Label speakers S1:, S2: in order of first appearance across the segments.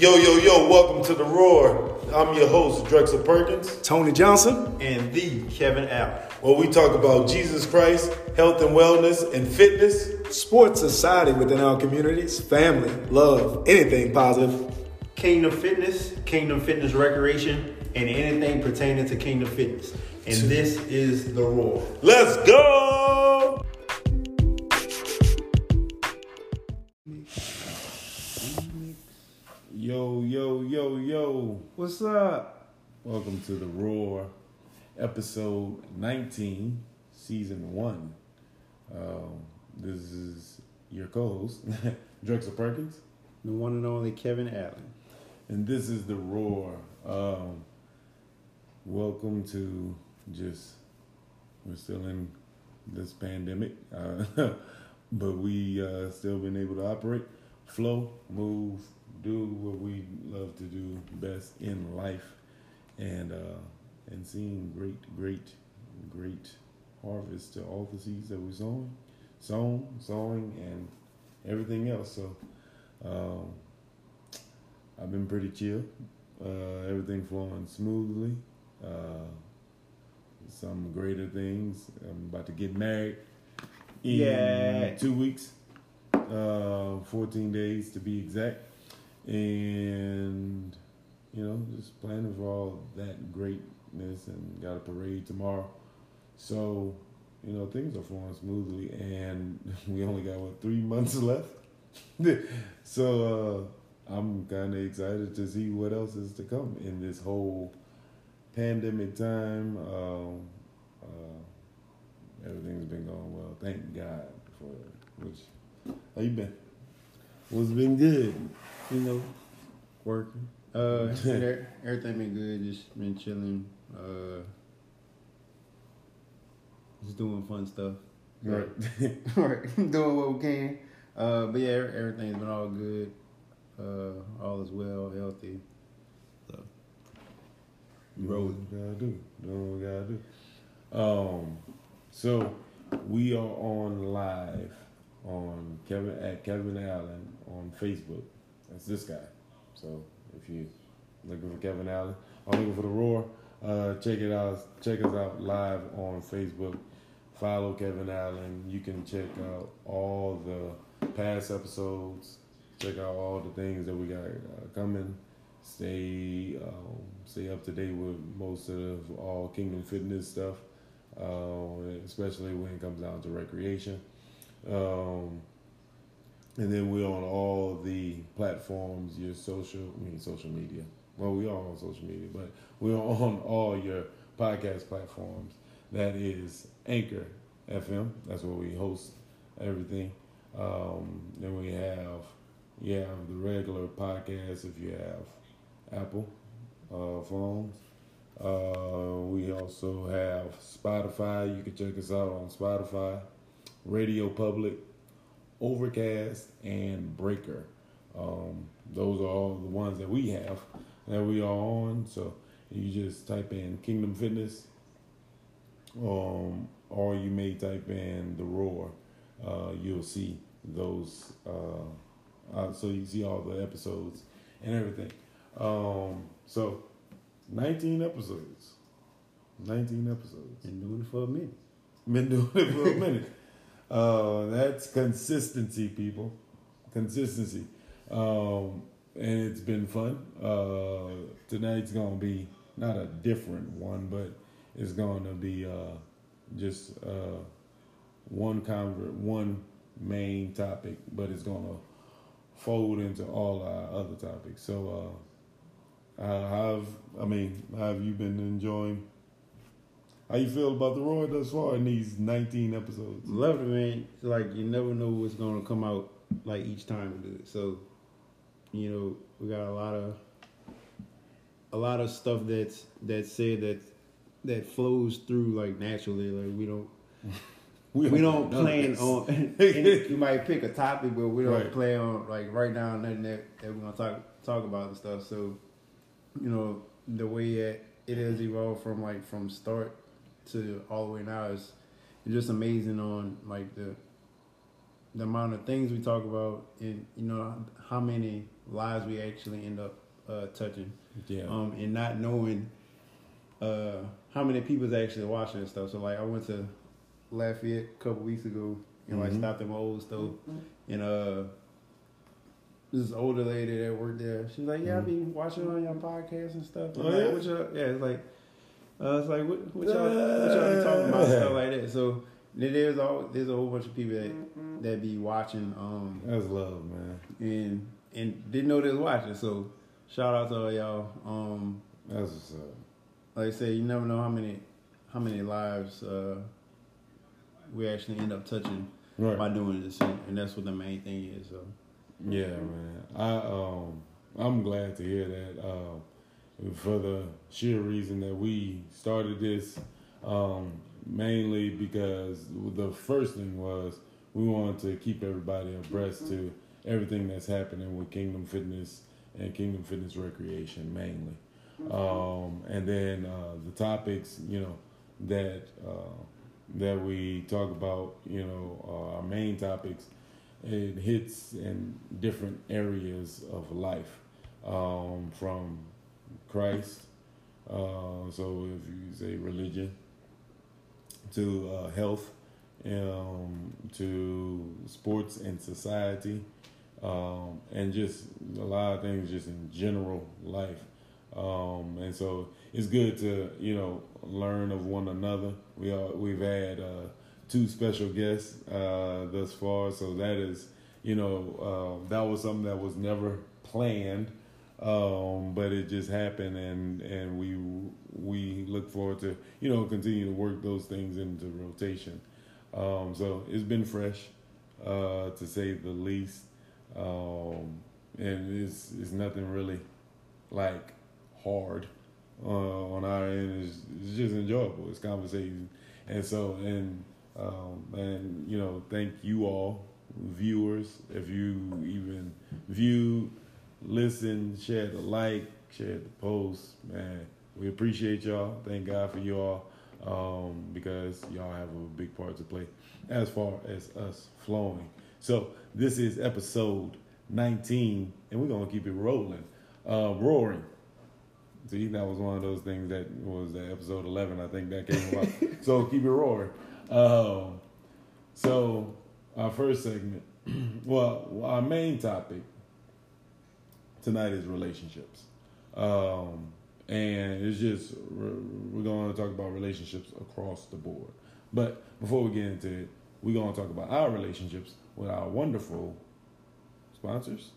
S1: Yo, yo, yo, welcome to The Roar. I'm your host, Drexel Perkins,
S2: Tony Johnson.
S3: and the Kevin Allen.
S1: where we talk about Jesus Christ, health and wellness, and fitness.
S2: Sports society within our communities, family, love, anything positive.
S3: Kingdom Fitness, Kingdom Fitness Recreation, and anything pertaining to Kingdom Fitness. And this is the Roar.
S1: Let's go! Yo, yo, yo.
S2: What's up?
S1: Welcome to The Roar, episode 19, season 1. Um, this is your co host, Drexel Perkins.
S3: The one and only Kevin Allen.
S1: And this is the roar. Um, welcome to just we're still in this pandemic, uh, but we uh, still been able to operate, flow, move, do what we love to do best in life, and uh, and seeing great, great, great harvest to all the seeds that we sown, sown, sowing, and everything else. So. Um, I've been pretty chill. Uh, everything flowing smoothly. Uh, some greater things. I'm about to get married in
S3: Yeah.
S1: two weeks, uh, 14 days to be exact. And, you know, just planning for all that greatness and got a parade tomorrow. So, you know, things are flowing smoothly and we only got, what, three months left? so, uh, I'm kind of excited to see what else is to come in this whole pandemic time. Um, uh, everything's been going well. Thank God for it. Which, how you been? What's been good?
S3: You know, working. Uh, everything been good. Just been chilling. Uh, just doing fun stuff.
S1: Right.
S3: right, doing what we can. Uh, but yeah, everything's been all good. Uh, all is well, healthy. So,
S1: what we gotta do. Doing what we gotta do. Um, so we are on live on Kevin at Kevin Allen on Facebook. That's this guy. So if you looking for Kevin Allen or looking for the Roar, uh, check it out. Check us out live on Facebook. Follow Kevin Allen. You can check out all the past episodes. Check out all the things that we got uh, coming. Stay um, stay up to date with most of all Kingdom Fitness stuff, uh, especially when it comes down to recreation. Um, and then we're on all the platforms, your social, I mean social media. Well, we are on social media, but we're on all your podcast platforms. That is Anchor FM. That's where we host everything. Um, then we have you have the regular podcast if you have Apple uh, phones. Uh, we also have Spotify. You can check us out on Spotify, Radio Public, Overcast, and Breaker. Um, those are all the ones that we have that we are on. So you just type in Kingdom Fitness, um, or you may type in The Roar. Uh, you'll see those. Uh, uh, so you see all the episodes and everything. Um, so 19 episodes. 19 episodes.
S3: been doing it for a minute.
S1: Been doing it for a minute. Uh, that's consistency, people. Consistency. Um, and it's been fun. Uh, tonight's going to be not a different one, but it's going to be uh, just uh, one convert, one main topic, but it's going to fold into all our other topics. So, uh, uh, have I mean, have you been enjoying how you feel about the Roar thus far in these 19 episodes?
S3: Love it, man. It's like you never know what's gonna come out like each time we do it. So, you know, we got a lot of a lot of stuff that's that's said that that flows through like naturally. Like we don't we don't
S1: none of
S3: plan on. you might pick a topic, but we don't
S1: Right.
S3: plan on like right now nothing that, that we're gonna talk talk about and stuff. So, you know, the way that it has evolved from like from start to all the way now is it's just amazing on like the the amount of things we talk about, and you know how many lives we actually end up uh, touching,
S1: Yeah.
S3: um, and not knowing uh, how many people's actually watching and stuff. So like, I went to Lafayette a couple weeks ago, and like
S1: Mhm.
S3: stopped at my old store, and uh, this older lady that worked there, she's like, "Yeah, I be watching on your podcast and stuff." I'm
S1: Oh,
S3: like,
S1: yeah?
S3: what y'all, yeah, it's like, uh, it's like, what, what y'all, what y'all be talking about, stuff like that. So there's all there's a whole bunch of people that that be watching, um,
S1: That's love, man.
S3: and and didn't know they was watching. So shout out to all y'all. Um,
S1: That's what's up.
S3: like I said, you never know how many how many lives uh, we actually end up touching
S1: Right.
S3: by doing this, and and that's what the main thing is. So.
S1: Yeah, man. I um I'm glad to hear that. Um, for the sheer reason that we started this, um, mainly because the first thing was we wanted to keep everybody abreast to everything that's happening with Kingdom Fitness and Kingdom Fitness Recreation mainly. Um, and then uh, the topics, you know, that uh, that we talk about, you know, uh, our main topics it hits in different areas of life um, from Christ. Uh, so if you say religion, to uh, health, um, to sports and society, um, and just a lot of things just in general life. Um, and so it's good to you know learn of one another. We are we've had uh, two special guests uh, thus far, so that is you know uh, that was something that was never planned, um, but it just happened, and and we we look forward to you know continue to work those things into rotation. Um, so it's been fresh, uh, to say the least, um, and it's it's nothing really like hard uh, on our end. It's, it's just enjoyable. It's conversation, and so and um, and you know, thank you all viewers if you even view, listen, share the like, share the post, man. We appreciate y'all. Thank God for y'all um, because y'all have a big part to play as far as us flowing. So this is episode 19, and we're gonna keep it rolling, uh, roaring. See, that was one of those things that was uh, episode 11, I think that came about. so keep it roaring. Um, so our first segment, well, our main topic tonight is relationships. Um, and it's just, we're, we're going to talk about relationships across the board. But before we get into it, we're going to talk about our relationships with our wonderful sponsors.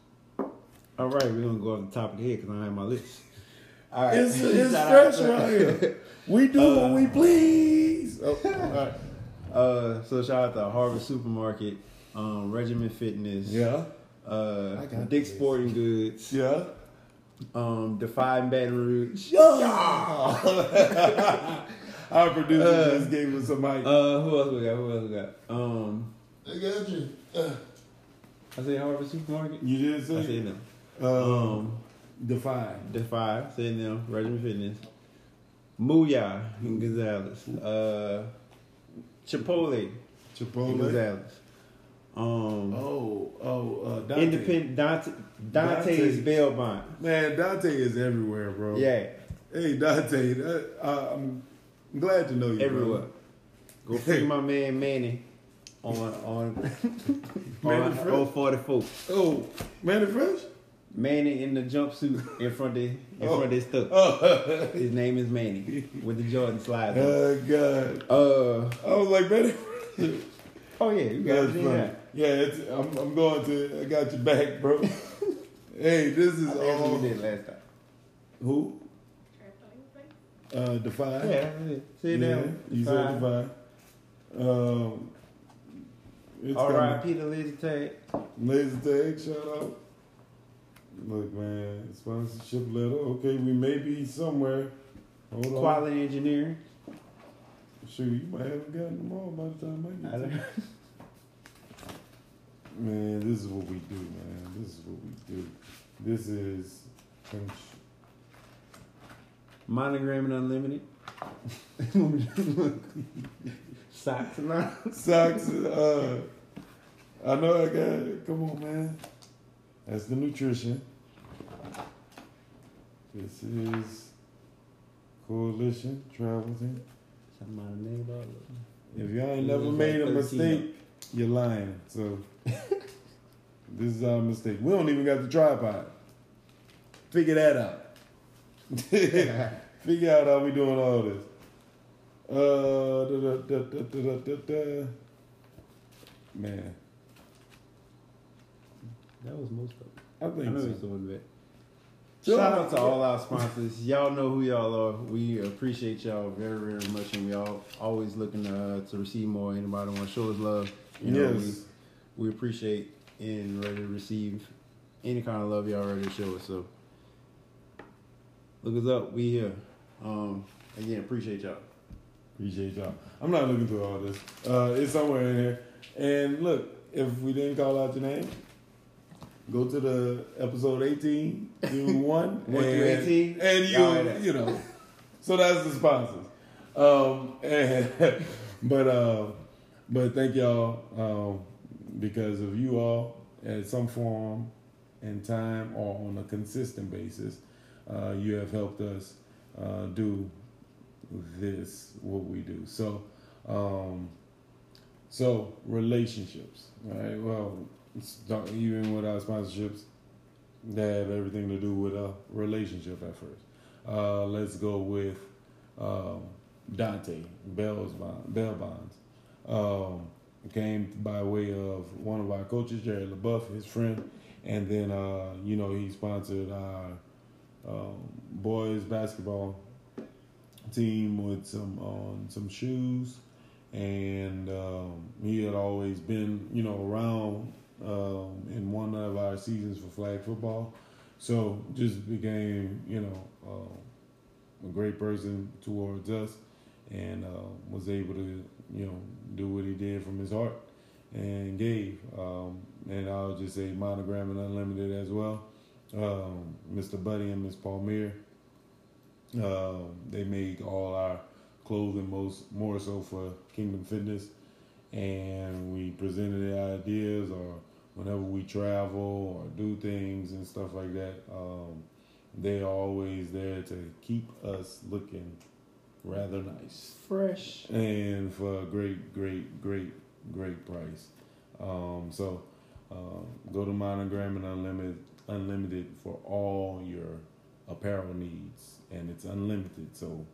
S3: All right, we're gonna go off the top of the head because I have my list. All right,
S1: It's, it's fresh
S3: to-
S1: around here. We do what we please. Oh, all right.
S3: Uh, so shout out to Harvard Supermarket, um, Regimen Fitness,
S1: Yeah.
S3: Uh,
S1: I got
S3: Dick's. Sporting Goods,
S1: Yeah.
S3: um, Defy Baton Rouge.
S1: Our producer
S3: Uh,
S1: just gave us a mic.
S3: Uh, who else we got? Who else we got? Um,
S1: I got you.
S3: I said Harvard Supermarket.
S1: You did
S3: I
S1: say
S3: said them.
S1: um,
S3: Um,
S1: define.
S3: Defy, I said them. Regimen Fitness, Mooyah in Gonzales, uh, Chipotle in
S1: Chipotle.
S3: Gonzales. Um,
S1: Oh, oh, uh, Dante.
S3: Independent Dante, Dante's. Bail Bond.
S1: Man, Dante is everywhere, bro.
S3: Yeah,
S1: Hey, Dante. That, uh, I'm glad to know you. bro.
S3: everywhere. Go free my man Manny on on
S1: Manny
S3: on, on 44.
S1: Oh, Manny Fresh.
S3: Manny in the jumpsuit in front of in
S1: Oh.
S3: front of his stuff.
S1: Oh,
S3: His name is Manny with the Jordan slides. on.
S1: oh God.
S3: Uh
S1: I was like, Manny.
S3: oh yeah, you got
S1: That's
S3: everything
S1: funny.
S3: right.
S1: Yeah, it's, I'm, I'm going to. I got your back, bro. hey, this is
S3: That's what
S1: all.
S3: we did last time.
S1: Who? Uh, Defy.
S3: Yeah, that's it. Sit
S1: Yeah,
S3: down.
S1: You said Defy. Um, it's
S3: All
S1: coming.
S3: right, Peter Lazy Tag.
S1: Laser tag, shout out. Look, man, sponsorship letter. Okay, we may be somewhere. Hold on.
S3: Quality Engineering.
S1: Sure, you might have gotten them all by the time I
S3: I
S1: get
S3: don't-
S1: to Man, this is what we do, man. This is what we do. This is
S3: Monogram and Unlimited. Socks and all.
S1: socks. Uh, I know I got it. Come on, man. That's the nutrition. This is coalition travel team.
S3: Something out of name about
S1: If y'all ain't never made a mistake, you're lying. So this is our mistake. We don't even got the tripod. Figure that out. Figure out how we doing all this. Uh, da, da, da, man,
S3: That was most of it.
S1: I
S3: I
S1: think
S3: know
S1: so.
S3: the one.
S1: So,
S3: Shout out to all our sponsors. Y'all know who y'all are. We appreciate y'all very, very much, and we all always looking uh, to receive more. Anybody want to show us love? You know,
S1: Yes.
S3: We, appreciate and ready to receive any kind of love y'all ready to show us. So look us up. We here. Um, again, appreciate y'all.
S1: Appreciate y'all. I'm not looking through all this. Uh, it's somewhere in here. And look, if we didn't call out your name, go to the episode 18 through 1.
S3: One through
S1: and-
S3: 18?
S1: And you, you know. So that's the sponsors. Um, and, but, uh, but thank y'all um, because of you all at some form and time or on a consistent basis, uh, you have helped us uh, do this what we do. So, um, so relationships, right? Well, even with our sponsorships, they have everything to do with a relationship at first. Uh, let's go with um, Dante Bell's bond, Bell Bonds. Um, came by way of one of our coaches, Jerry LaBeouf, his friend, and then uh, you know he sponsored our um, boys basketball team with some um, some shoes, and um, he had always been you know around um, in one of our seasons for flag football, so just became you know uh, a great person towards us, and uh, was able to you know do what he did from his heart and gave. Um, and I'll just say Monogram and Unlimited as well. Um, Mr. Buddy and Miss Palmier. Um, they make all our clothing most more so for Kingdom Fitness, and we presented the ideas or whenever we travel or do things and stuff like that. Um, they are always there to keep us looking rather nice
S3: Fresh.
S1: and for a great, great, great, great price. Um, so um, go to Monogram and Unlimited, Unlimited for all your apparel needs, and it's unlimited. So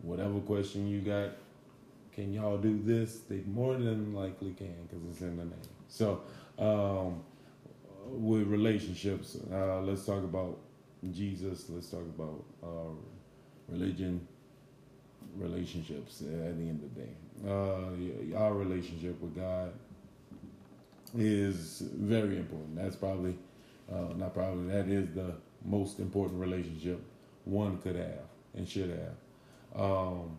S1: whatever question you got, can y'all do this? They more than likely can because it's in the name. So um, with relationships, uh, let's talk about Jesus. Let's talk about uh, religion relationships at the end of the day. Uh, our relationship with God is very important. That's probably, uh, not probably, that is the most important relationship one could have and should have. Um,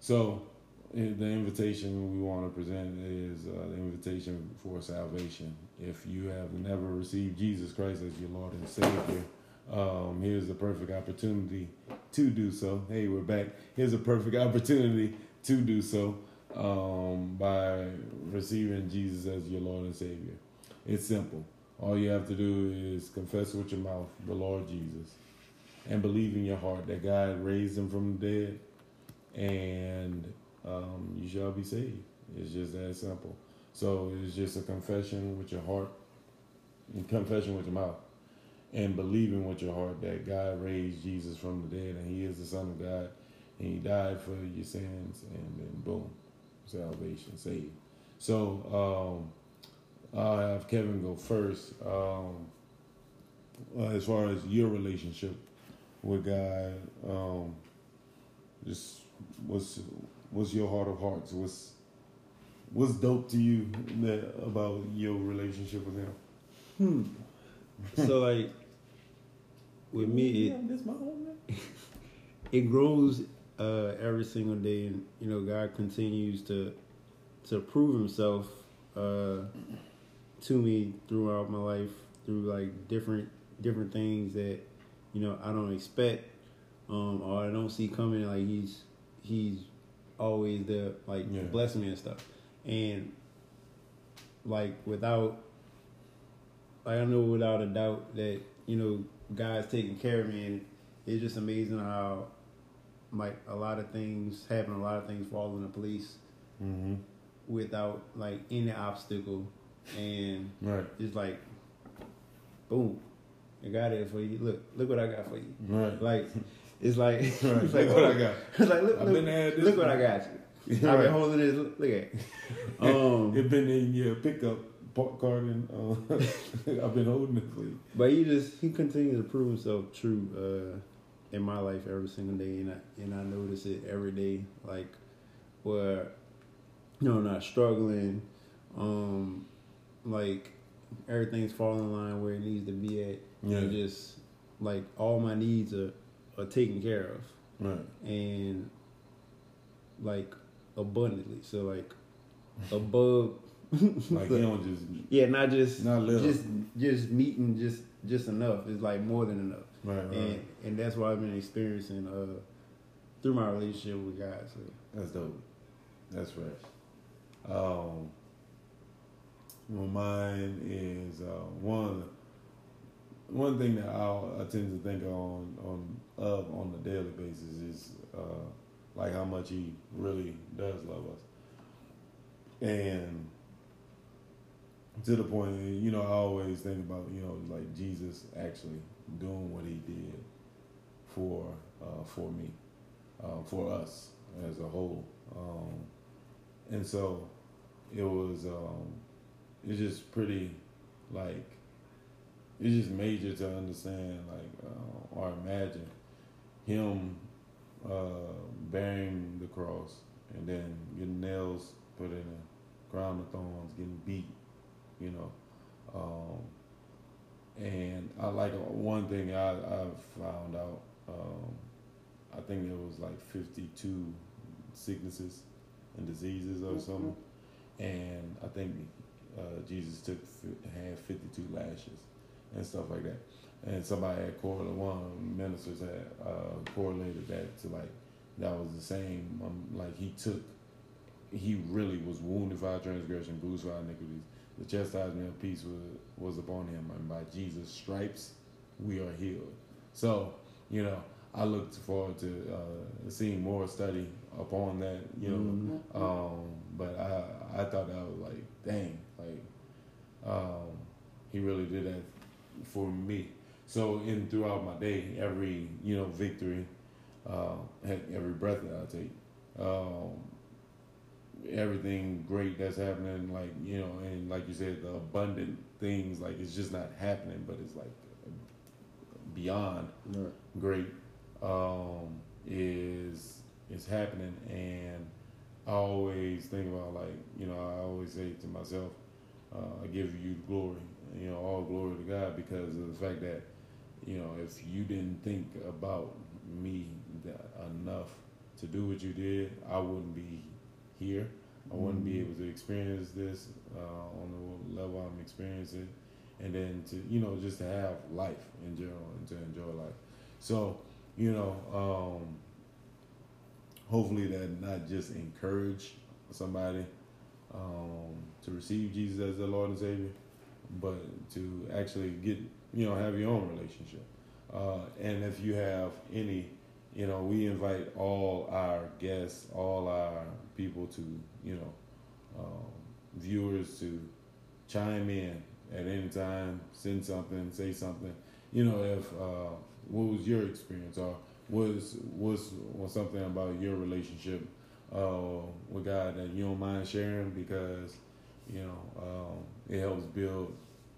S1: so, the invitation we want to present is uh, the invitation for salvation. If you have never received Jesus Christ as your Lord and Savior, um, here's the perfect opportunity to do so. Hey, we're back. Here's a perfect opportunity to do so um, by receiving Jesus as your Lord and Savior. It's simple. All you have to do is confess with your mouth the Lord Jesus and believe in your heart that God raised him from the dead and um, you shall be saved. It's just that simple. So it's just a confession with your heart and confession with your mouth and believing with your heart that God raised Jesus from the dead and He is the Son of God and He died for your sins and then boom, salvation, saved. So um, I'll have Kevin go first. Um, uh, as far as your relationship with God, um, just what's what's your heart of hearts? What's what's dope to you that, about your relationship with Him? Hmm.
S3: so like with me, it,
S1: this my own man.
S3: it grows uh, every single day, and you know God continues to to prove Himself uh, to me throughout my life through like different different things that you know I don't expect um, or I don't see coming. Like He's He's always there, like
S1: Yeah.
S3: blessing me and stuff. And like without, like I know without a doubt that you know God's taking care of me, and it's just amazing how like a lot of things happen, a lot of things fall into place
S1: Mm-hmm.
S3: without like any obstacle, and
S1: Right.
S3: it's like, boom, I got it for you. Look, look what I got for you.
S1: Right.
S3: Like, it's like,
S1: Right.
S3: it's like
S1: Look what. I got.
S3: It's like, look,
S1: I've
S3: look, look what I got you. I've
S1: Right.
S3: been holding this. Look, at. it. Um,
S1: It's been in your pickup park card and uh, I've been holding it for you.
S3: But he just he continues to prove himself true uh, in my life every single day, and I and I notice it every day. Like where you know, I'm not struggling, um, like everything's falling in line where it needs to be at.
S1: Yeah.
S3: And just like all my needs are are taken care of,
S1: Right.
S3: and like abundantly. So like above.
S1: Like you don't just
S3: Yeah, not just
S1: Not little.
S3: just just meeting just just enough. It's like more than enough,
S1: right, right.
S3: and and that's what I've been experiencing uh through my relationship with God. So
S1: That's dope. That's fresh. Um, well, mine is uh, one. One thing that I'll, I tend to think on on of on a daily basis is uh, like how much He really does love us, and to the point, you know, I always think about you know like Jesus actually doing what He did for uh, for me, uh, for us as a whole. Um, and so it was um, it's just pretty like it's just major to understand like uh, or imagine him uh, bearing the cross and then getting nails put in a crown of thorns, getting beat, you know. Um, and I like one thing I, I found out. Um, I think it was like fifty-two sicknesses and diseases or something. And I think uh, Jesus took had 52 lashes and stuff like that. And somebody had correlated, one ministers had uh, correlated that to like, that was the same, um, like he took, he really was wounded for our transgression, bruised for our iniquities. The chastisement of peace was, was upon him, and by Jesus' stripes we are healed. So, you know, I looked forward to uh, seeing more study upon that, you know. Um, but I I thought that was like, dang, like um, he really did that for me. So in throughout my day, every you know victory, uh, every breath that I take, um, everything great that's happening, like you know, and like you said, the abundant things, like it's just not happening, but it's like beyond great um, is is happening, and I always think about like you know I always say to myself, uh, I give you the glory, you know all glory to God because of the fact that you know if you didn't think about me enough to do what you did, I wouldn't be here. I wouldn't be able to experience this uh, on the level I'm experiencing, and then to you know just to have life in general and to enjoy life. So you know, um, hopefully that not just encourage somebody um, to receive Jesus as their Lord and Savior, but to actually get you know have your own relationship. Uh, and if you have any, you know, we invite all our guests, all our people to you know um, viewers to chime in at any time, send something, say something. You know, if uh, what was your experience or was was was something about your relationship uh, with God that you don't mind sharing because you know um, it helps build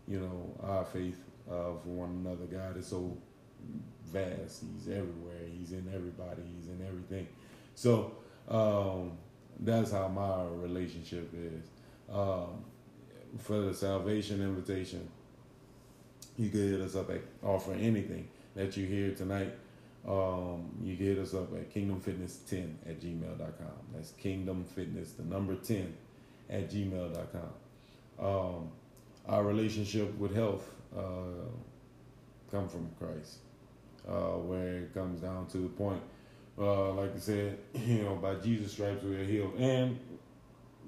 S1: you know our faith uh, for one another. God is so vast; He's everywhere. He's in everybody. He's in everything. So um, that's how my relationship is. Um, for the salvation invitation, you can hit us up at offer anything that you hear tonight. Um, you can hit us up at kingdomfitness10 at gmail.com. That's kingdomfitness, the number 10 at gmail.com. Um, our relationship with health uh, come from Christ, uh, where it comes down to the point, uh, like I said, you know, by Jesus' stripes we are healed. And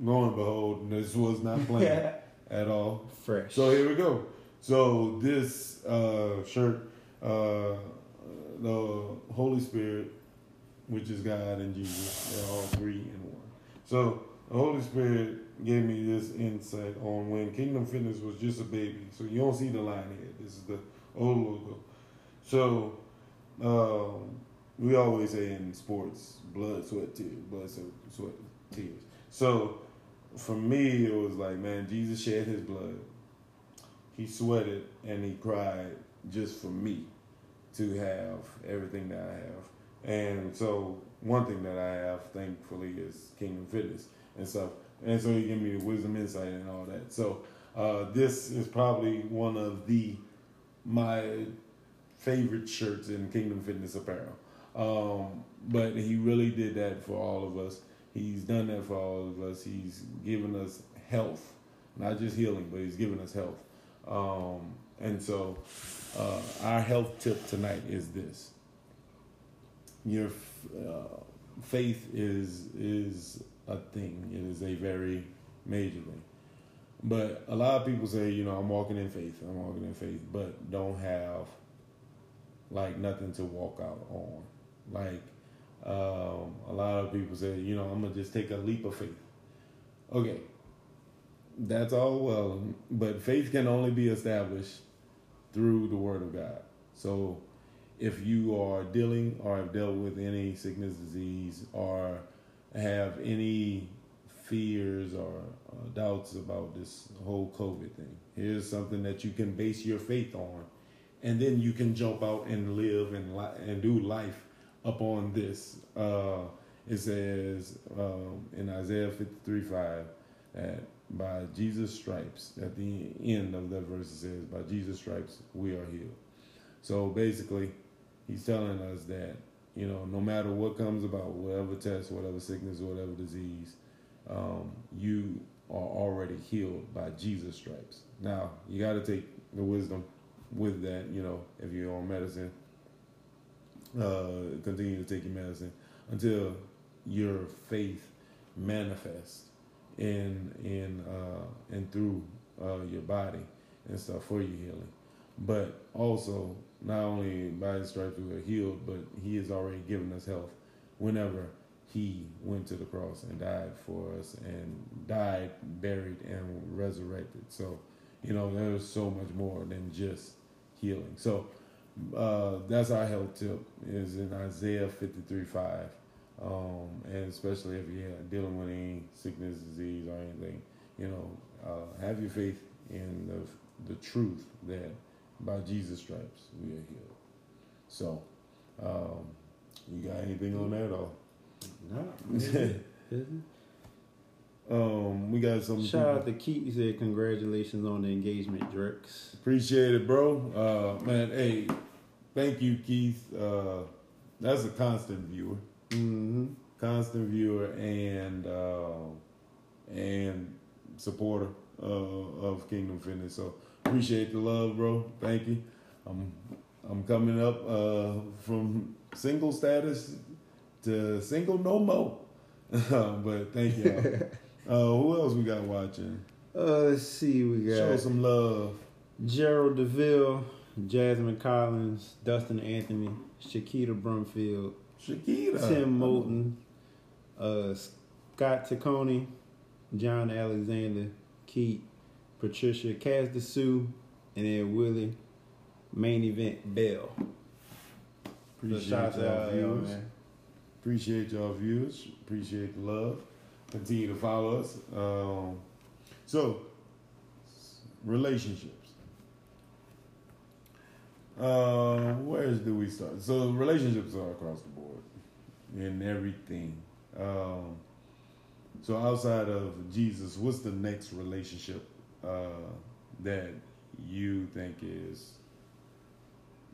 S1: lo and behold, this was not planned. at all.
S3: Fresh.
S1: So here we go. So this uh, shirt, uh, the Holy Spirit, which is God and Jesus, they're all three in one. So the Holy Spirit gave me this insight on when Kingdom Fitness was just a baby. So you don't see the line here. This is the old logo. So um, we always say in sports, blood, sweat, tears, blood, sweat, tears. So for me, it was like, man, Jesus shed his blood. He sweated and he cried just for me to have everything that I have. And so one thing that I have, thankfully, is Kingdom Fitness and stuff. And so he gave me the wisdom, insight, and all that. So uh, this is probably one of the my favorite shirts in Kingdom Fitness apparel. Um, but he really did that for all of us. He's done that for all of us. He's given us health, not just healing, but he's given us health. Um, and so, uh, our health tip tonight is this: your uh, faith is is a thing. It is a very major thing. But a lot of people say, you know, I'm walking in faith. I'm walking in faith, but don't have like nothing to walk out on. Like um, a lot of people say, you know, I'm gonna just take a leap of faith. Okay, that's all well, but faith can only be established through the Word of God. So, if you are dealing or have dealt with any sickness, disease, or have any fears or uh, doubts about this whole COVID thing, here's something that you can base your faith on, and then you can jump out and live and li- and do life upon this. Uh, it says um, in Isaiah 53 5 that by Jesus' stripes, at the end of that verse, it says, By Jesus' stripes we are healed. So basically, he's telling us that, you know, no matter what comes about, whatever test, whatever sickness, whatever disease, um, you are already healed by Jesus' stripes. Now, you got to take the wisdom with that, you know, if you're on medicine uh, continue to take your medicine until your faith manifests in in uh, and through uh, your body and stuff for your healing. But also, not only by His stripes we are healed, but He has already given us health. Whenever He went to the cross and died for us, and died, buried, and resurrected. So, you know, there's so much more than just healing. So uh, that's our health tip is in Isaiah 53 5. Um, and especially if you're dealing with any sickness, disease, or anything, you know, uh, have your faith in the, the truth that by Jesus' stripes we are healed. So, um, you got anything on that or?
S3: No.
S1: um, we got some.
S3: Shout out to Keith. He said, "Congratulations on the engagement, Drex."
S1: Appreciate it, bro. Uh, man, hey, thank you, Keith. Uh, that's a constant viewer,
S3: Mm-hmm.
S1: constant viewer, and uh, and supporter uh, of Kingdom Fitness. So appreciate the love, bro. Thank you. I'm I'm coming up uh, from single status to single no more. but thank you. uh, who else we got watching?
S3: Uh, let's see. We got
S1: Show some love.
S3: Gerald Deville, Jasmine Collins, Dustin Anthony, Shakita Brumfield,
S1: Shakita.
S3: Tim Moulton, uh, Scott Taccone, John Alexander, Keith, Patricia Casdasu, and then Willie, main event Bell.
S1: Appreciate
S3: So
S1: y'all viewers. Appreciate y'all viewers. Appreciate the love. Continue to follow us. Um, so, relationships. Uh, where do we start? So, relationships are across the board in everything. Um, so, outside of Jesus, what's the next relationship uh, that you think is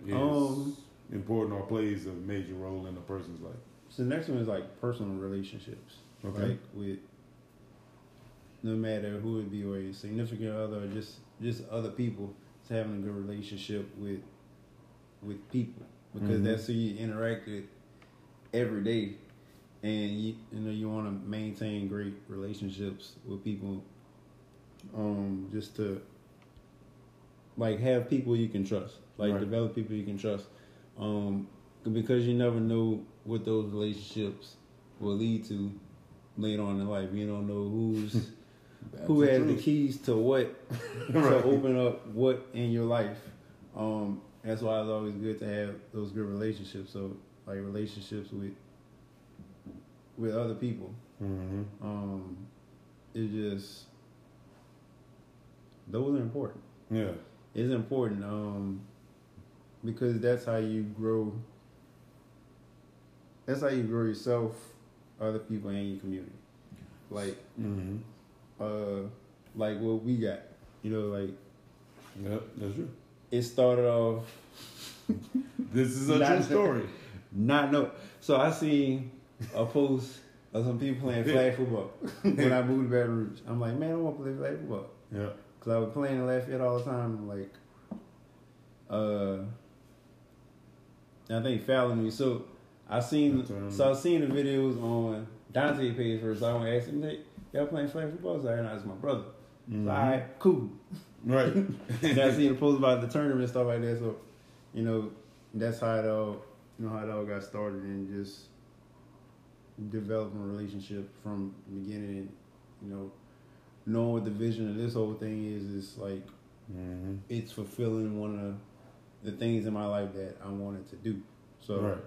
S1: is
S3: Um,
S1: important or plays a major role in a person's life?
S3: So the next one is like personal relationships.
S1: Okay.
S3: Like with no matter who it be or a significant other or just just other people, it's having a good relationship with with people. Because
S1: Mhm.
S3: that's who you interact with every day. And you you know, you wanna maintain great relationships with people um, just to like have people you can trust, like
S1: Right.
S3: develop people you can trust, um, because you never know what those relationships will lead to later on in life. You don't know who's who has
S1: the
S3: the keys to what
S1: Right.
S3: to open up what in your life. Um, that's why it's always good to have those good relationships. So like relationships with with other people.
S1: Mhm.
S3: Um, it just those are important.
S1: Yeah.
S3: It's important um, because that's how you grow. That's how you grow yourself, other people, in your community. Like,
S1: Mm-hmm.
S3: uh, like what we got. You know, like
S1: Yep, that's true.
S3: it started off
S1: This is a true story.
S3: not no. So I seen a post of some people playing flag football when I moved to Baton Rouge. I'm like, man, I want to play flag football.
S1: Yeah.
S3: Cause I was playing in Lafayette all the time. Like, uh, I think fouling me. So I seen, so I seen the videos on Dante page first. I went ask him, "Hey, y'all playing flag football? So I know it's my brother.
S1: Mhm.
S3: So, all right, cool.
S1: Right.
S3: then I seen the post about the tournament and stuff like that. So, you know, that's how it all, you know, how it all got started and just developing a relationship from the beginning. And, you know, knowing what the vision of this whole thing is is like
S1: hmm
S3: it's fulfilling one of the things in my life that I wanted to do. So,
S1: Right.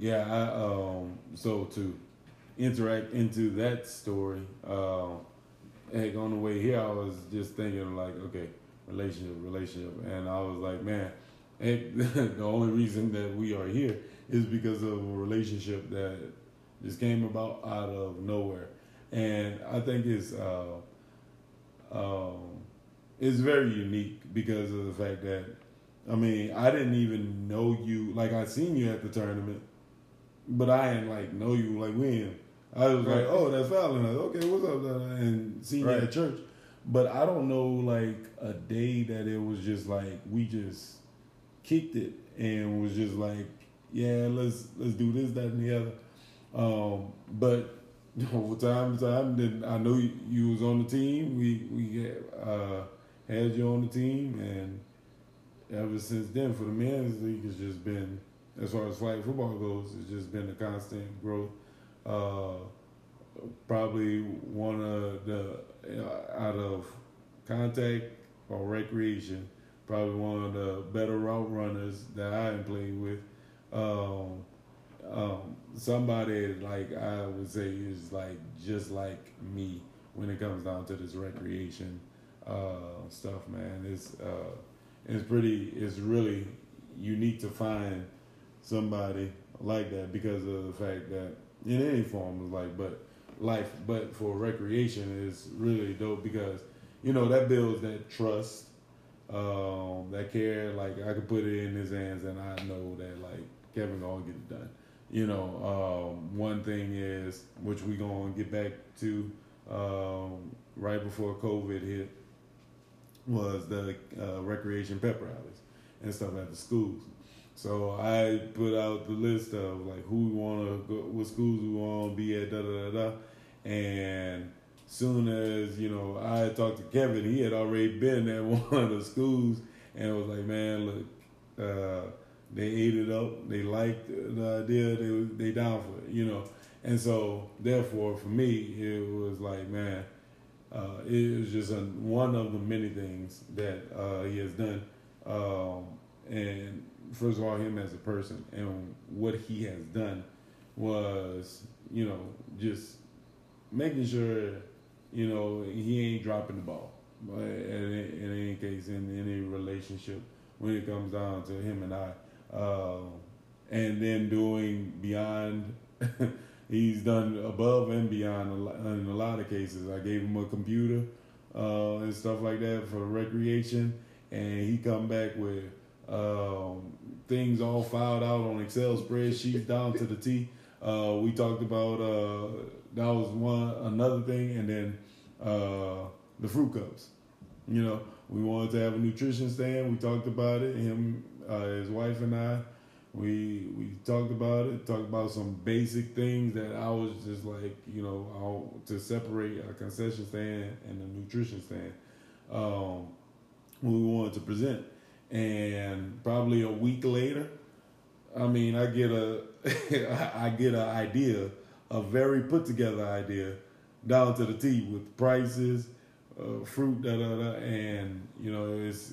S1: Yeah, I um so to interact into that story, um heck on the way here I was just thinking like, okay, relationship, relationship and I was like, man, heck, the only reason that we are here is because of a relationship that just came about out of nowhere. And I think it's uh um it's very unique because of the fact that I mean, I didn't even know you. Like, I seen you at the tournament, but I didn't like know you. Like, when I was
S3: Right.
S1: like, oh, that's Fallon. Like, okay, what's up? And seen you at church, but I don't know like a day that it was just like we just kicked it and was just like, yeah, let's let's do this, that, and the other. Um, but over time to time, then I know you, you was on the team. We we uh, had you on the team, and ever since then, for the men's league, it's just been as far as flag football goes, it's just been a constant growth. Uh, probably one of the uh, out of contact or recreation, probably one of the better route runners that I have played with. Um, um, somebody like I would say is like just like me when it comes down to this recreation uh, stuff, man. It's uh, it's pretty. It's really unique to find somebody like that because of the fact that in any form of life, but life, but for recreation is really dope because you know that builds that trust, um, that care. Like I could put it in his hands, and I know that like Kevin gonna get it done. You know, um, one thing is which we gonna get back to um, right before COVID hit was the uh, recreation pep rallies and stuff at the schools. So I put out the list of like who we want to go, what schools we want to be at, da da da da. And soon as you know, I talked to Kevin, he had already been at one of the schools, and was like, man, look, uh, they ate it up, they liked the idea, they they down for it, you know. And so therefore, for me, it was like, man, uh, it was just a, one of the many things that uh, he has done. Um, and first of all, him as a person and what he has done was, you know, just making sure, you know, he ain't dropping the ball. But in, any case, in any relationship, when it comes down to him and I, uh, and then doing beyond. he's done above and beyond in a lot of cases. I gave him a computer uh, and stuff like that for recreation, and he come back with um, things all filed out on Excel spreadsheets down to the T. Uh, we talked about uh, that was one another thing, and then uh, the fruit cups. You know, we wanted to have a nutrition stand. We talked about it. Him, uh, his wife, and I. we we talked about it, talked about some basic things that I was just like, you know, I'll, to separate a concession stand and a nutrition stand. Um, we wanted to present, and probably a week later, I mean, I get a I get an idea, a very put together idea, down to the T with prices, uh, fruit, da da da, and you know, it's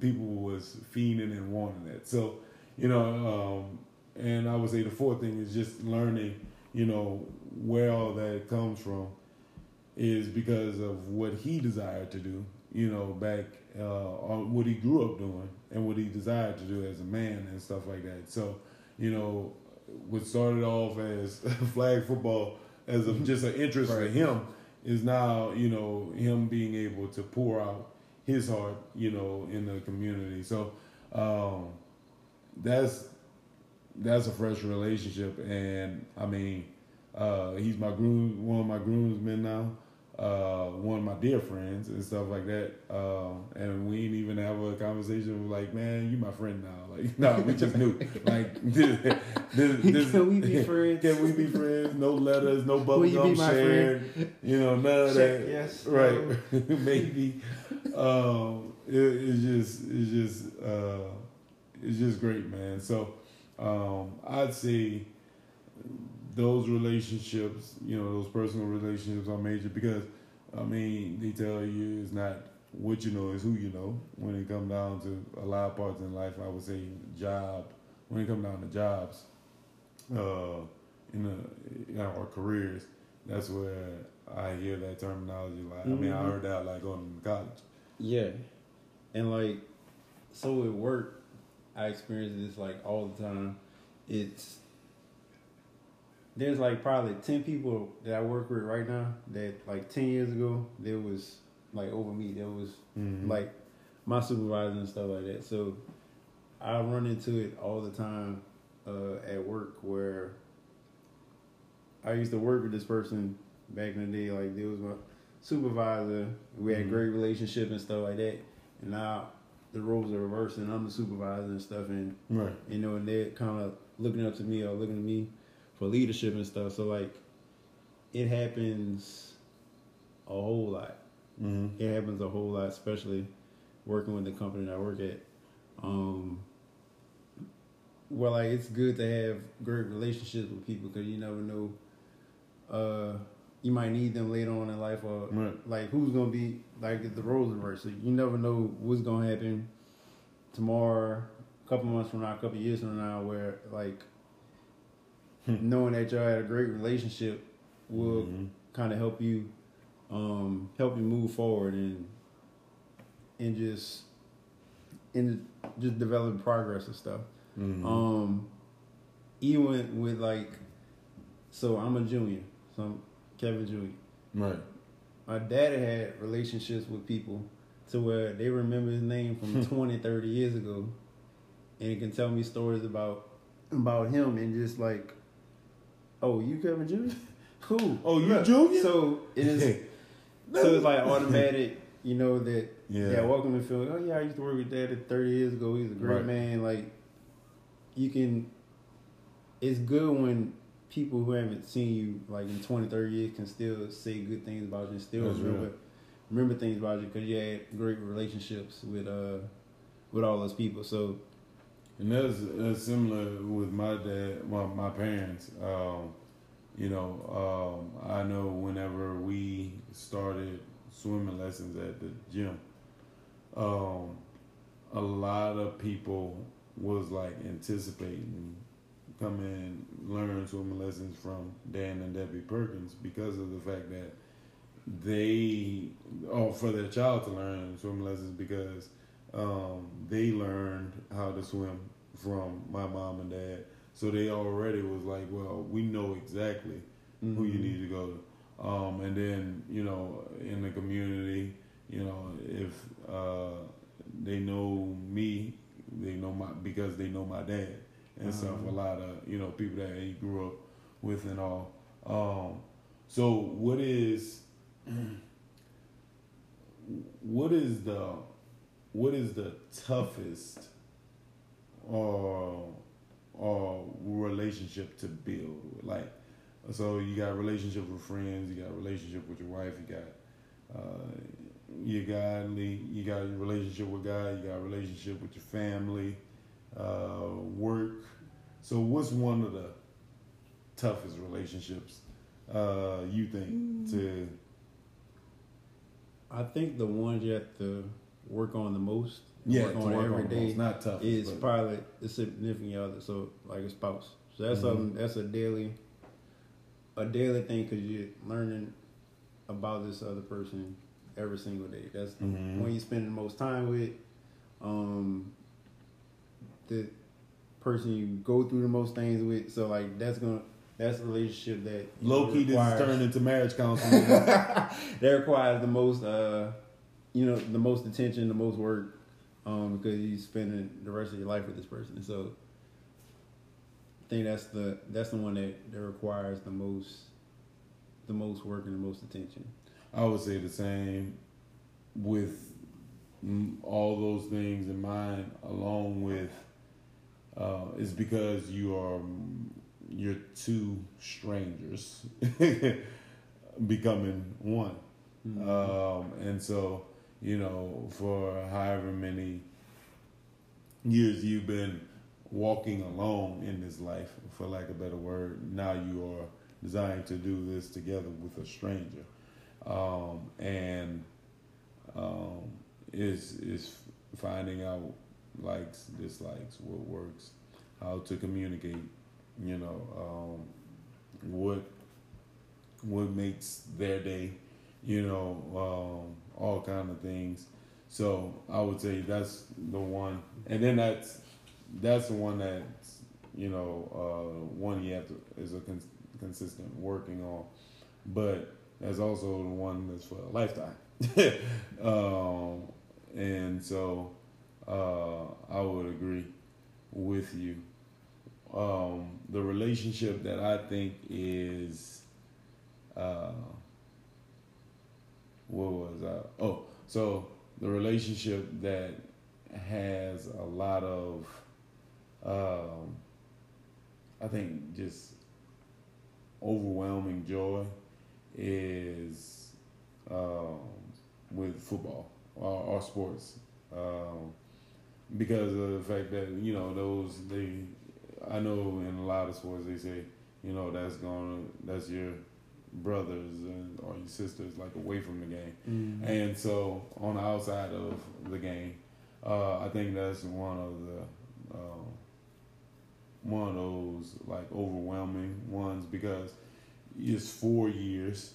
S1: people was fiending and wanting it. So you know, um, and I would say the fourth thing is just learning, you know, where all that comes from is because of what he desired to do, you know, back uh, on what he grew up doing and what he desired to do as a man and stuff like that. So, you know, what started off as flag football as just an interest right. for him is now, you know, him being able to pour out his heart, you know, in the community. So, um, that's that's a fresh relationship, and I mean, uh, he's my groom, one of my groomsmen now, uh, one of my dear friends and stuff like that. Uh, and we ain't even have a conversation like, man, you my friend now. Like, no, we just knew. like, this, this, this,
S3: can we be friends?
S1: Can we be friends? No letters, no bubblegum shared. You know, none of
S3: Check,
S1: that.
S3: Yes,
S1: right? Maybe. Um, it, it's just, it's just. Uh, it's just great, man. So um, I'd say those relationships, you know, those personal relationships are major because I mean they tell you it's not what you know is who you know. When it comes down to a lot of parts in life, I would say job. When it comes down to jobs, uh, in, the, in our careers, that's where I hear that terminology. Like, mm-hmm. I mean, I mm-hmm. heard that like going to college.
S3: Yeah, and like, so it worked I experience this like all the time. It's there's like probably ten people that I work with right now that like ten years ago there was like over me. There was mm-hmm. like my supervisor and stuff like that. So I run into it all the time uh, at work where I used to work with this person back in the day. Like there was my supervisor. We had mm-hmm. great relationship and stuff like that. And now the roles are reversed and I'm the supervisor and stuff and
S1: right.
S3: you know and they're kind of looking up to me or looking at me for leadership and stuff so like it happens a whole lot
S1: mm-hmm.
S3: it happens a whole lot especially working with the company that I work at um well like it's good to have great relationships with people because you never know uh you might need them later on in life, or
S1: right.
S3: like who's gonna be like the roles reversed. So you never know what's gonna happen tomorrow, a couple months from now, a couple years from now, where like. Knowing that y'all had a great relationship will mm-hmm. kind of help you um, help you move forward and and just and just developing progress and stuff.
S1: Mm-hmm.
S3: Um, even with like, so I'm a junior, so I'm Kevin Jr.
S1: Right.
S3: My daddy had relationships with people to where they remember his name from 20, 30 years ago, and he can tell me stories about about him and just like, oh, you Kevin Jr. Who?
S1: Oh, you Look, Junior?
S3: So it is. so it's like automatic, you know that.
S1: Yeah.
S3: Yeah. Welcome to feel. Oh yeah, I used to work with Daddy thirty years ago. He's a great right. man. Like, you can. It's good when people who haven't seen you like in 20, 30 years can still say good things about you and still That's remember real. remember things about you because you had great relationships with uh with all those people. So,
S1: and that's, that's similar with my dad, my my parents. Um, you know, um, I know whenever we started swimming lessons at the gym, um, a lot of people was like anticipating come in learn swimming lessons from Dan and Debbie Perkins because of the fact that they, or oh, for their child to learn swimming lessons because um, they learned how to swim from my mom and dad. So they already was like, well, we know exactly mm-hmm. who you mm-hmm. need to go to. Um, and then, you know, in the community, you know, if uh, they know me, they know my, because they know my dad and uh-huh. stuff. A lot of you know people that he grew up with and all. Um, so what is what is the what is the toughest or or relationship to build. Like, so you got relationship with friends, you got relationship with your wife, you got uh, you godly, you got relationship with God, you got relationship with your family, uh, work. So, what's one of the toughest relationships uh, you think to?
S3: I think the ones you have to work on the most,
S1: Yeah,
S3: work on every
S1: on
S3: day,
S1: most, not toughest,
S3: is
S1: but-
S3: probably the significant other. So like a spouse. So that's
S1: Mhm.
S3: something. That's a daily, a daily thing because you're learning about this other person every single day. That's the
S1: Mhm.
S3: one you spend the most time with. Um, the person you go through the most things with. So like that's gonna that's a relationship that
S1: Low key, this is
S3: requires-
S1: turned into marriage counseling.
S3: that requires the most uh you know the most attention the most work um because you're spending the rest of your life with this person. So i think that's the that's the one that, that requires the most the most work and the most attention.
S1: I would say the same with all those things in mind, along with uh, it's because you are you're two strangers becoming one, um, and so you know for however many years you've been walking alone in this life, for lack of a better word, now you are designed to do this together with a stranger. Um, and um, is is finding out likes, dislikes, what works, how to communicate, you know, um, what what makes their day, you know, um, all kind of things. So I would say that's the one, and then that's that's the one that you know uh, one you have to is a cons- consistent working on, but that's also the one that's for a lifetime. um, and so uh, I would agree with you. Um, the relationship that I think is, uh, what was I? Oh, so the relationship that has a lot of, um, I think, just overwhelming joy is um, with football or, or sports um, because of the fact that you know those they I know in a lot of sports they say you know that's gonna that's your brothers and or your sisters like away from the game. And so on the outside of the game uh, I think that's one of the um, one of those like overwhelming ones because it's four years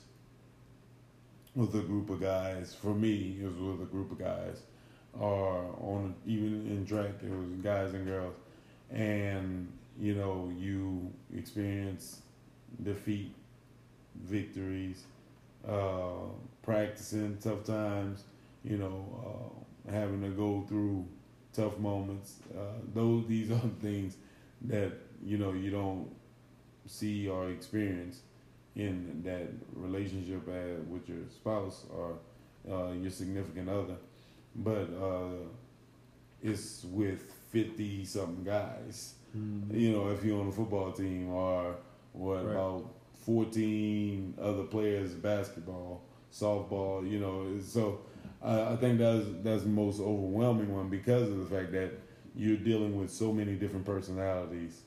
S1: with a group of guys. For me, it was with a group of guys, or on even in track, it was guys and girls, and you know you experience defeat, victories, uh, practicing tough times, you know, uh, having to go through tough moments. Uh, those these are things that you know you don't see or experience in that relationship uh, with your spouse or uh, your significant other, but uh, it's with fifty something guys. You know, if you're on a football team, or what
S3: Right.
S1: about fourteen other players, basketball, softball. You know, so I, I think that's that's the most overwhelming one because of the fact that you're dealing with so many different personalities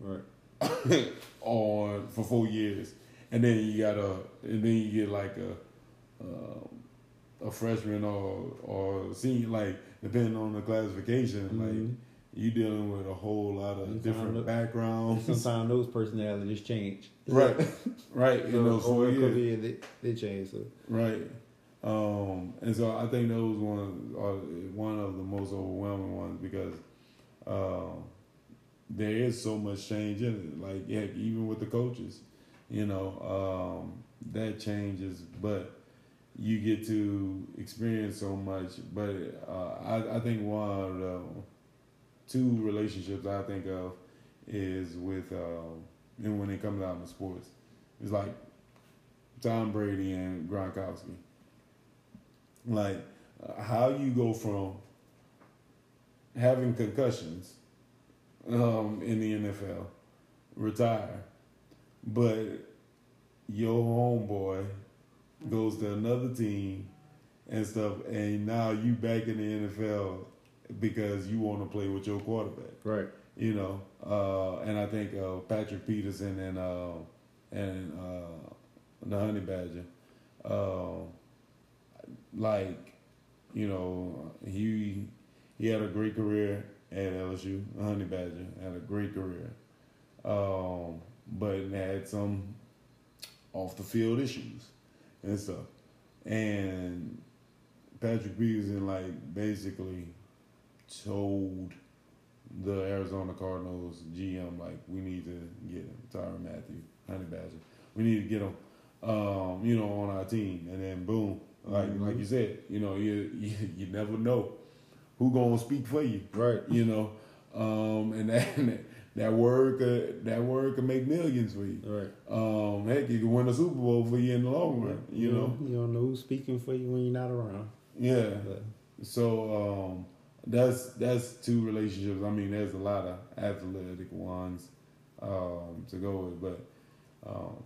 S3: right
S1: on for four years, and then you got a, and then you get like a, uh, a freshman or or senior, like depending on the classification,
S3: Mhm.
S1: like you dealing with a whole lot of
S3: You
S1: different
S3: it.
S1: backgrounds,
S3: sometimes those personalities change
S1: right, right, in
S3: So,
S1: those four
S3: or it could be they, they change so
S1: right. Um, and so I think those ones are one of the most overwhelming ones because uh, there is so much change in it. Like yeah, even with the coaches, you know, um, that changes, but you get to experience so much. But uh, I, I think one of the two relationships I think of is with, um, and when it comes out in sports, it's like Tom Brady and Gronkowski. Like uh, how you go from having concussions um, in the NFL, retire, but your homeboy goes to another team and stuff, and now you back in the NFL because you want to play with your quarterback.
S3: Right.
S1: You know, uh, and I think uh, Patrick Peterson and uh, and uh, the Honey Badger, uh, like, you know, he he had a great career at LSU. The Honey Badger had a great career, um, but had some off the field issues and stuff. And Patrick Peterson, like, basically told the Arizona Cardinals GM, like, we need to get him, Tyrann Mathieu, Honey Badger. We need to get him, um, you know, on our team. And then boom, like
S3: Mhm.
S1: like you said, you know, you, you you never know who gonna speak for you,
S3: Right.
S1: you know, um, and that that word could that word could make millions for you.
S3: Right.
S1: Um, heck, you can win a Super Bowl for you in the long run, you know.
S3: you don't know who's speaking for you when you're not around.
S1: Yeah.
S3: But,
S1: So um, that's that's two relationships. I mean, there's a lot of athletic ones um, to go with, but um,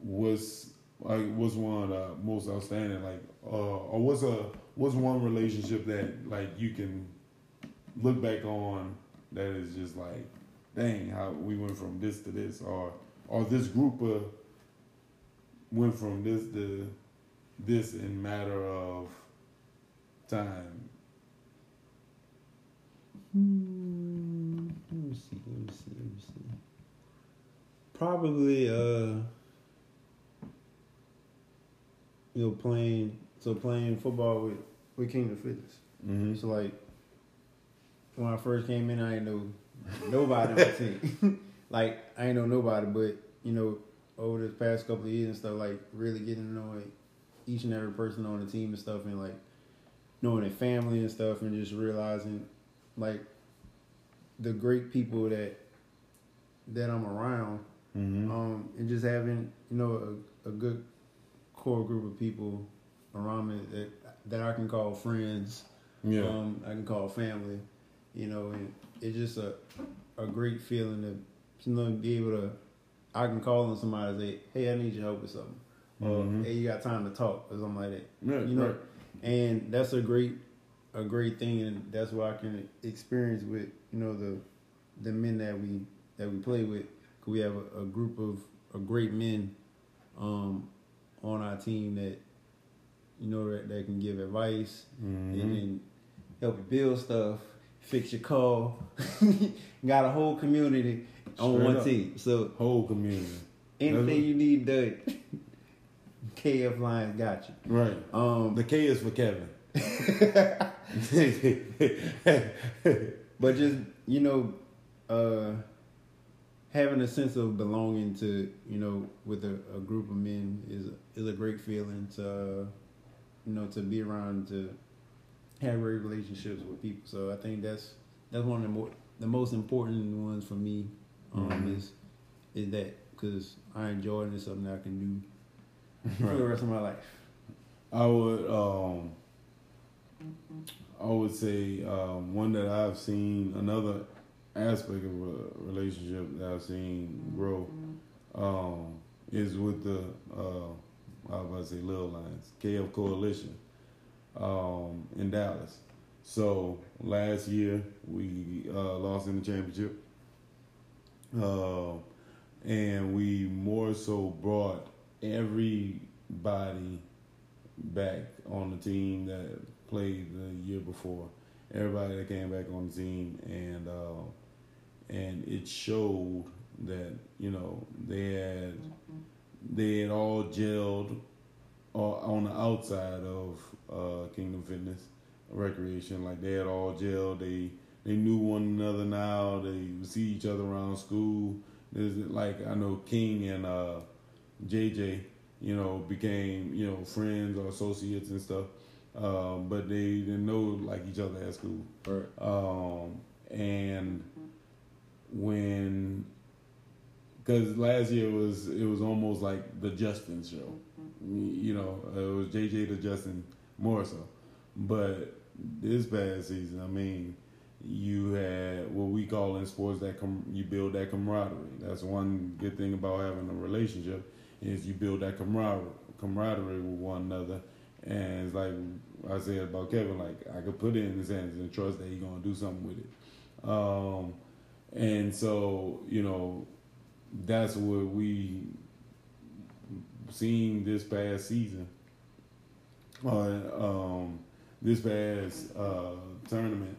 S1: what's like what's one uh, most outstanding? Like, uh, or what's a what's one relationship that like you can look back on that is just like, dang, how we went from this to this, or or this group of went from this to this in matter of time.
S3: Hmm, let me see. Let me see. Let me see. Probably, uh, you know, playing. So playing football with with Kingdom Fitness.
S1: Mm-hmm.
S3: So like, when I first came in, I didn't know nobody on the team. like I ain't know nobody, but you know, over the past couple of years and stuff, like really getting to know like, each and every person on the team and stuff, and like knowing their family and stuff, and just realizing like the great people that that I'm around,
S1: Mm-hmm.
S3: um, and just having you know a, a good core group of people around me that that I can call friends
S1: yeah.
S3: um, I can call family, you know, and it's just a a great feeling to you know be able to. I can call on somebody and say, "Hey, I need your help with something," or
S1: Mhm.
S3: "Hey, you got time to talk," or something like that. you know,
S1: right.
S3: and that's a great a great thing, and that's what I can experience with you know the the men that we that we play with. we have a, a group of, of great men um, on our team that you know that, that can give advice
S1: Mhm.
S3: and help you build stuff, fix your car. Got a whole community on
S1: Straight
S3: one
S1: up.
S3: team. So
S1: Whole community.
S3: anything
S1: That's-
S3: you need done, KF Lions got you.
S1: Right.
S3: Um,
S1: The K is for Kevin.
S3: but just you know, uh, having a sense of belonging to you know with a, a group of men is is a great feeling to uh, you know to be around to have great relationships with people. So I think that's that's one of the more the most important ones for me um,
S1: Mhm.
S3: is is that because I enjoy it and it's something I can do for the rest of my life.
S1: I would um I would say um, one that I've seen another aspect of a relationship that I've seen grow um, is with the uh, I was about to say Little Lions KF Coalition um, in Dallas. So last year we uh, lost in the championship, uh, and we more so brought everybody back on the team that played the year before. Everybody that came back on the team, and uh, and it showed that you know they had they had all gelled uh, on the outside of uh, Kingdom Fitness Recreation. Like they had all gelled. They they knew one another now. They see each other around school. There's like I know King and uh, JJ you know, became, you know, friends or associates and stuff. Um, but they didn't know like each other at school.
S3: Right.
S1: Um, and when, because last year was it was almost like the Justin show, you know, it was JJ to Justin more so. But this past season, I mean, you had what we call in sports that com- you build that camaraderie. That's one good thing about having a relationship is you build that camaraderie, camaraderie with one another. And it's like I said about Kevin, like I could put it in his hands and trust that he's gonna do something with it. Um, and so you know, that's what we seen this past season. Uh, um, this past uh, tournament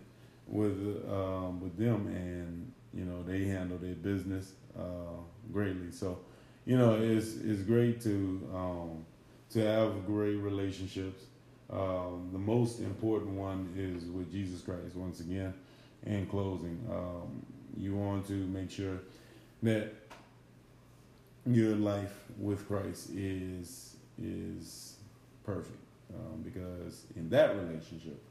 S1: with um, with them, and you know they handle their business uh, greatly. So, you know, it's it's great to um, to have great relationships. Um, the most important one is with Jesus Christ. Once again, in closing, um, you want to make sure that your life with Christ is is perfect um, because in that relationship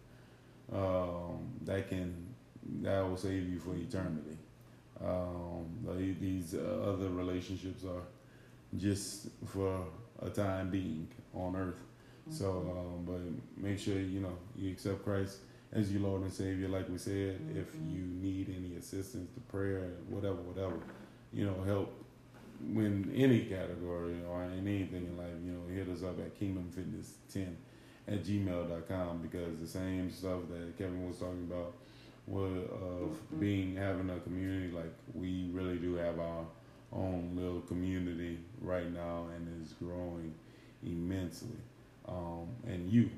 S1: um, that can that will save you for eternity. Um, these uh, other relationships are just for a time being on earth. Mm-hmm. So, um, but make sure you know you accept Christ as your Lord and Savior. Like we said, mm-hmm. if you need any assistance to prayer, whatever, whatever, you know, help in any category or in anything in life, you know, hit us up at Kingdom Fitness 10 at gmail.com because the same stuff that Kevin was talking about was of mm-hmm. being having a community like we really do have our own little community right now and is growing immensely. Um, and you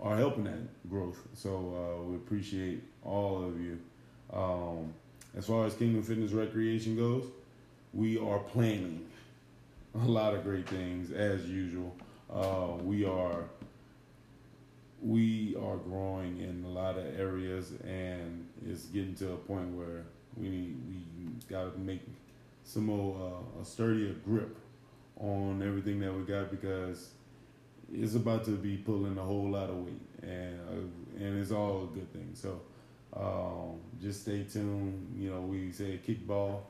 S1: are helping that growth. So uh, we appreciate all of you. Um, as far as kingdom fitness recreation goes we are planning a lot of great things as usual. Uh, we are we are growing in a lot of areas, and it's getting to a point where we need, we got to make some more uh, a sturdier grip on everything that we got because it's about to be pulling a whole lot of weight, and uh, and it's all a good thing. So um, just stay tuned. You know, we say kickball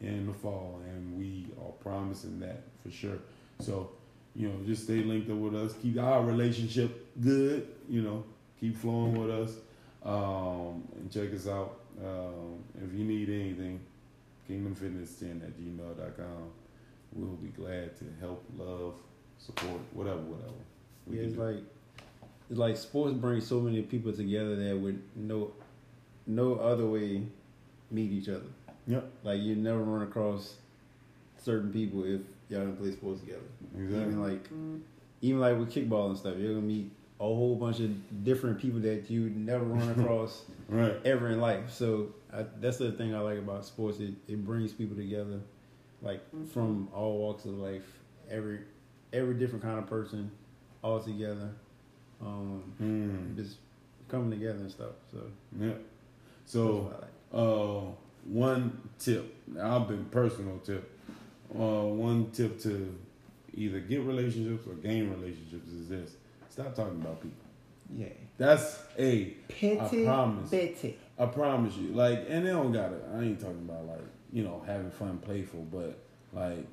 S1: in the fall, and we are promising that for sure. So you know, just stay linked up with us. Keep our relationship good. You know, keep flowing with us. Um, and check us out. Um, if you need anything, kingdomfitness10 at gmail.com. We'll be glad to help, love, support, whatever, whatever.
S3: We yeah, it's do. like it's like sports brings so many people together that would no no other way meet each other.
S1: Yep.
S3: Like you never run across certain people if y'all gonna play sports together. Exactly. Even like mm. even like with kickball and stuff, you're gonna meet a whole bunch of different people that you never run across
S1: right.
S3: ever in life. So I, that's the thing I like about sports. It it brings people together, like mm-hmm. from all walks of life, every every different kind of person, all together, um, mm. just coming together and stuff. So
S1: yeah. So like. uh, one tip. I've been personal tip uh, one tip to either get relationships or gain relationships is this: stop talking about people.
S3: Yeah,
S1: that's a. Pity, I promise. Pity. I promise you. Like, and they don't got it. I ain't talking about like you know having fun, playful, but like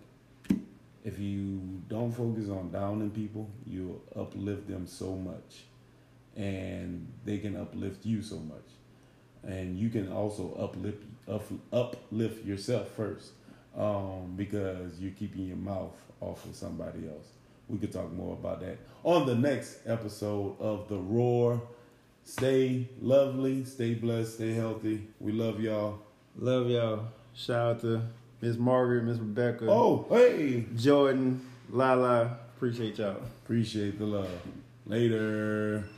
S1: if you don't focus on downing people, you'll uplift them so much, and they can uplift you so much, and you can also uplift up, uplift yourself first um, because you're keeping your mouth off of somebody else. We could talk more about that on the next episode of The Roar. Stay lovely, stay blessed, stay healthy. We love y'all.
S3: Love y'all. Shout out to Miss Margaret, Miss Rebecca.
S1: Oh, hey.
S3: Jordan, Lala. Appreciate y'all.
S1: Appreciate the love. Later.